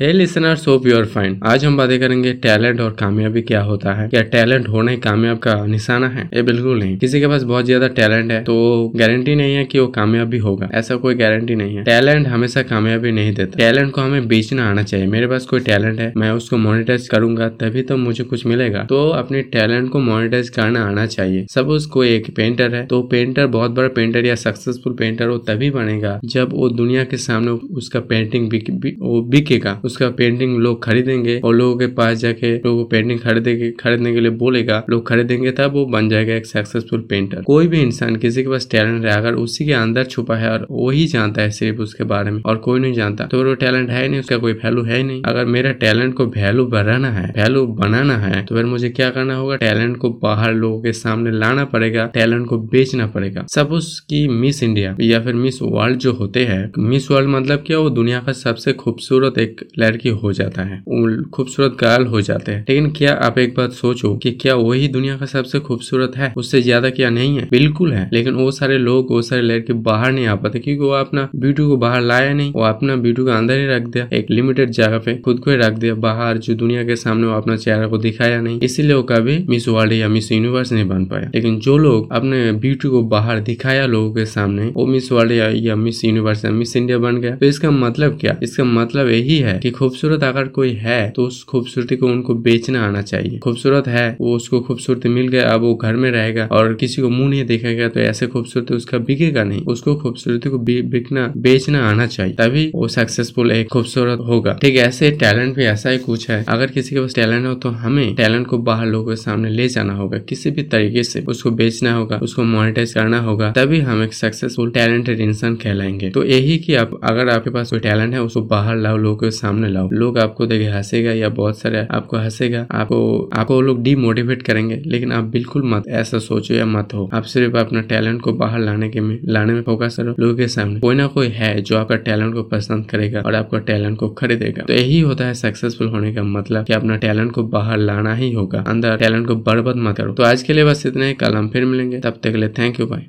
Hey listeners hope you are fine आज हम बातें करेंगे टैलेंट और कामयाबी क्या होता है? क्या टैलेंट होना कामयाब का निशाना है? ये बिल्कुल नहीं। किसी के पास बहुत ज़्यादा टैलेंट है तो गारंटी नहीं है कि वो कामयाब होगा। ऐसा कोई गारंटी नहीं है। टैलेंट हमेशा कामयाबी नहीं देता। टैलेंट को हमें बेचना आना चाहिए। मेरे पास कोई टैलेंट है, मैं उसको मोनिटाइज करूँगा, तभी तो मुझे कुछ मिलेगा। तो अपने टैलेंट को मोनिटाइज करना आना चाहिए। सपोज़ कोई एक पेंटर है तो पेंटर बहुत बड़ा पेंटर या सक्सेसफुल पेंटर वो तभी बनेगा जब वो दुनिया के सामने उसका पेंटिंग बिकेगा। उसका पेंटिंग लोग खरीदेंगे और लोगों के पास जाके लोग पेंटिंग खरीदे खरीदने के लिए बोलेगा, लोग खरीदेंगे, तब वो बन जाएगा एक सक्सेसफुल पेंटर कोई भी इंसान किसी के पास टैलेंट है, अगर उसी के अंदर छुपा है और वही जानता है सिर्फ़ उसके बारे में और कोई नहीं जानता तो वो टैलेंट है नहीं, उसका कोई वैल्यू है नहीं. अगर मेरा टैलेंट को वैल्यू बढ़ाना है वैल्यू बनाना है तो फिर मुझे क्या करना होगा? टैलेंट को बाहर लोगों के सामने लाना पड़ेगा टैलेंट को बेचना पड़ेगा. सपोज़ की मिस इंडिया या फिर मिस वर्ल्ड जो होते हैं मिस वर्ल्ड मतलब क्या? वो दुनिया का सबसे खूबसूरत एक लड़की हो जाता है। खूबसूरत गर्ल हो जाते हैं। लेकिन क्या आप एक बात सोचो कि क्या वही दुनिया का सबसे खूबसूरत है? उससे ज़्यादा क्या नहीं है? बिल्कुल है। लेकिन वो सारे लोग वो सारे लड़के बाहर नहीं आ पाते क्योंकि वो अपना ब्यूटी को बाहर लाया नहीं। वो अपना ब्यूटी को अंदर ही रख दिया। एक लिमिटेड जगह पे खुद को ही रख दिया। बाहर जो दुनिया के सामने वो अपना चेहरा को दिखाया नहीं। इसीलिए वो कभी मिस वर्ल्ड या मिस यूनिवर्स नहीं बन पाया। लेकिन जो लोग अपने ब्यूटी को बाहर दिखाया लोगों के सामने वो मिस वर्ल्ड या, या मिस यूनिवर्स या मिस इंडिया बन गया। तो इसका मतलब क्या? इसका मतलब यही है कि खूबसूरत अगर कोई है तो उस खूबसूरती को उनको बेचना आना चाहिए। खूबसूरत है, वो उसको खूबसूरती मिल गया, अब वो घर में रहेगा और किसी को मुँह नहीं देखेगा तो ऐसे खूबसूरती उसका बिकेगा नहीं। उसको खूबसूरती को बिकना, बेचना आना चाहिए, तभी वो सक्सेसफुल एक खूबसूरत होगा। ठीक है, ऐसे टैलेंट भी ऐसा ही कुछ है। अगर किसी के पास टैलेंट हो तो हमें टैलेंट को बाहर लोगों के सामने ले जाना होगा। किसी भी तरीके से उसको बेचना होगा, उसको मोनिटाइज करना होगा, तभी हम एक सक्सेसफुल टैलेंटेड इंसान कहलाएँगे। तो यही की आप, अगर आपके पास कोई टैलेंट है, उसको बाहर लाओ लोगों के सामने। लाओ। लोग आपको देखे हंसेगा या बहुत सारे आपको हंसेगा, आपको आपको लोग डीमोटिवेट करेंगे, लेकिन आप बिल्कुल मत ऐसा सोचो या मत हो। आप सिर्फ़ अपना टैलेंट को बाहर लाने के में, लाने में फोकस करो लोगों के सामने। कोई ना कोई है जो आपका टैलेंट को पसंद करेगा और आपका टैलेंट को खरीदेगा। तो यही होता है सक्सेसफुल होने का मतलब कि अपना टैलेंट को बाहर लाना ही होगा। अंदर टैलेंट को बर्बाद मत करो। तो आज के लिए बस इतने कल हम फिर मिलेंगे। तब तक के लिए थैंक यू बाय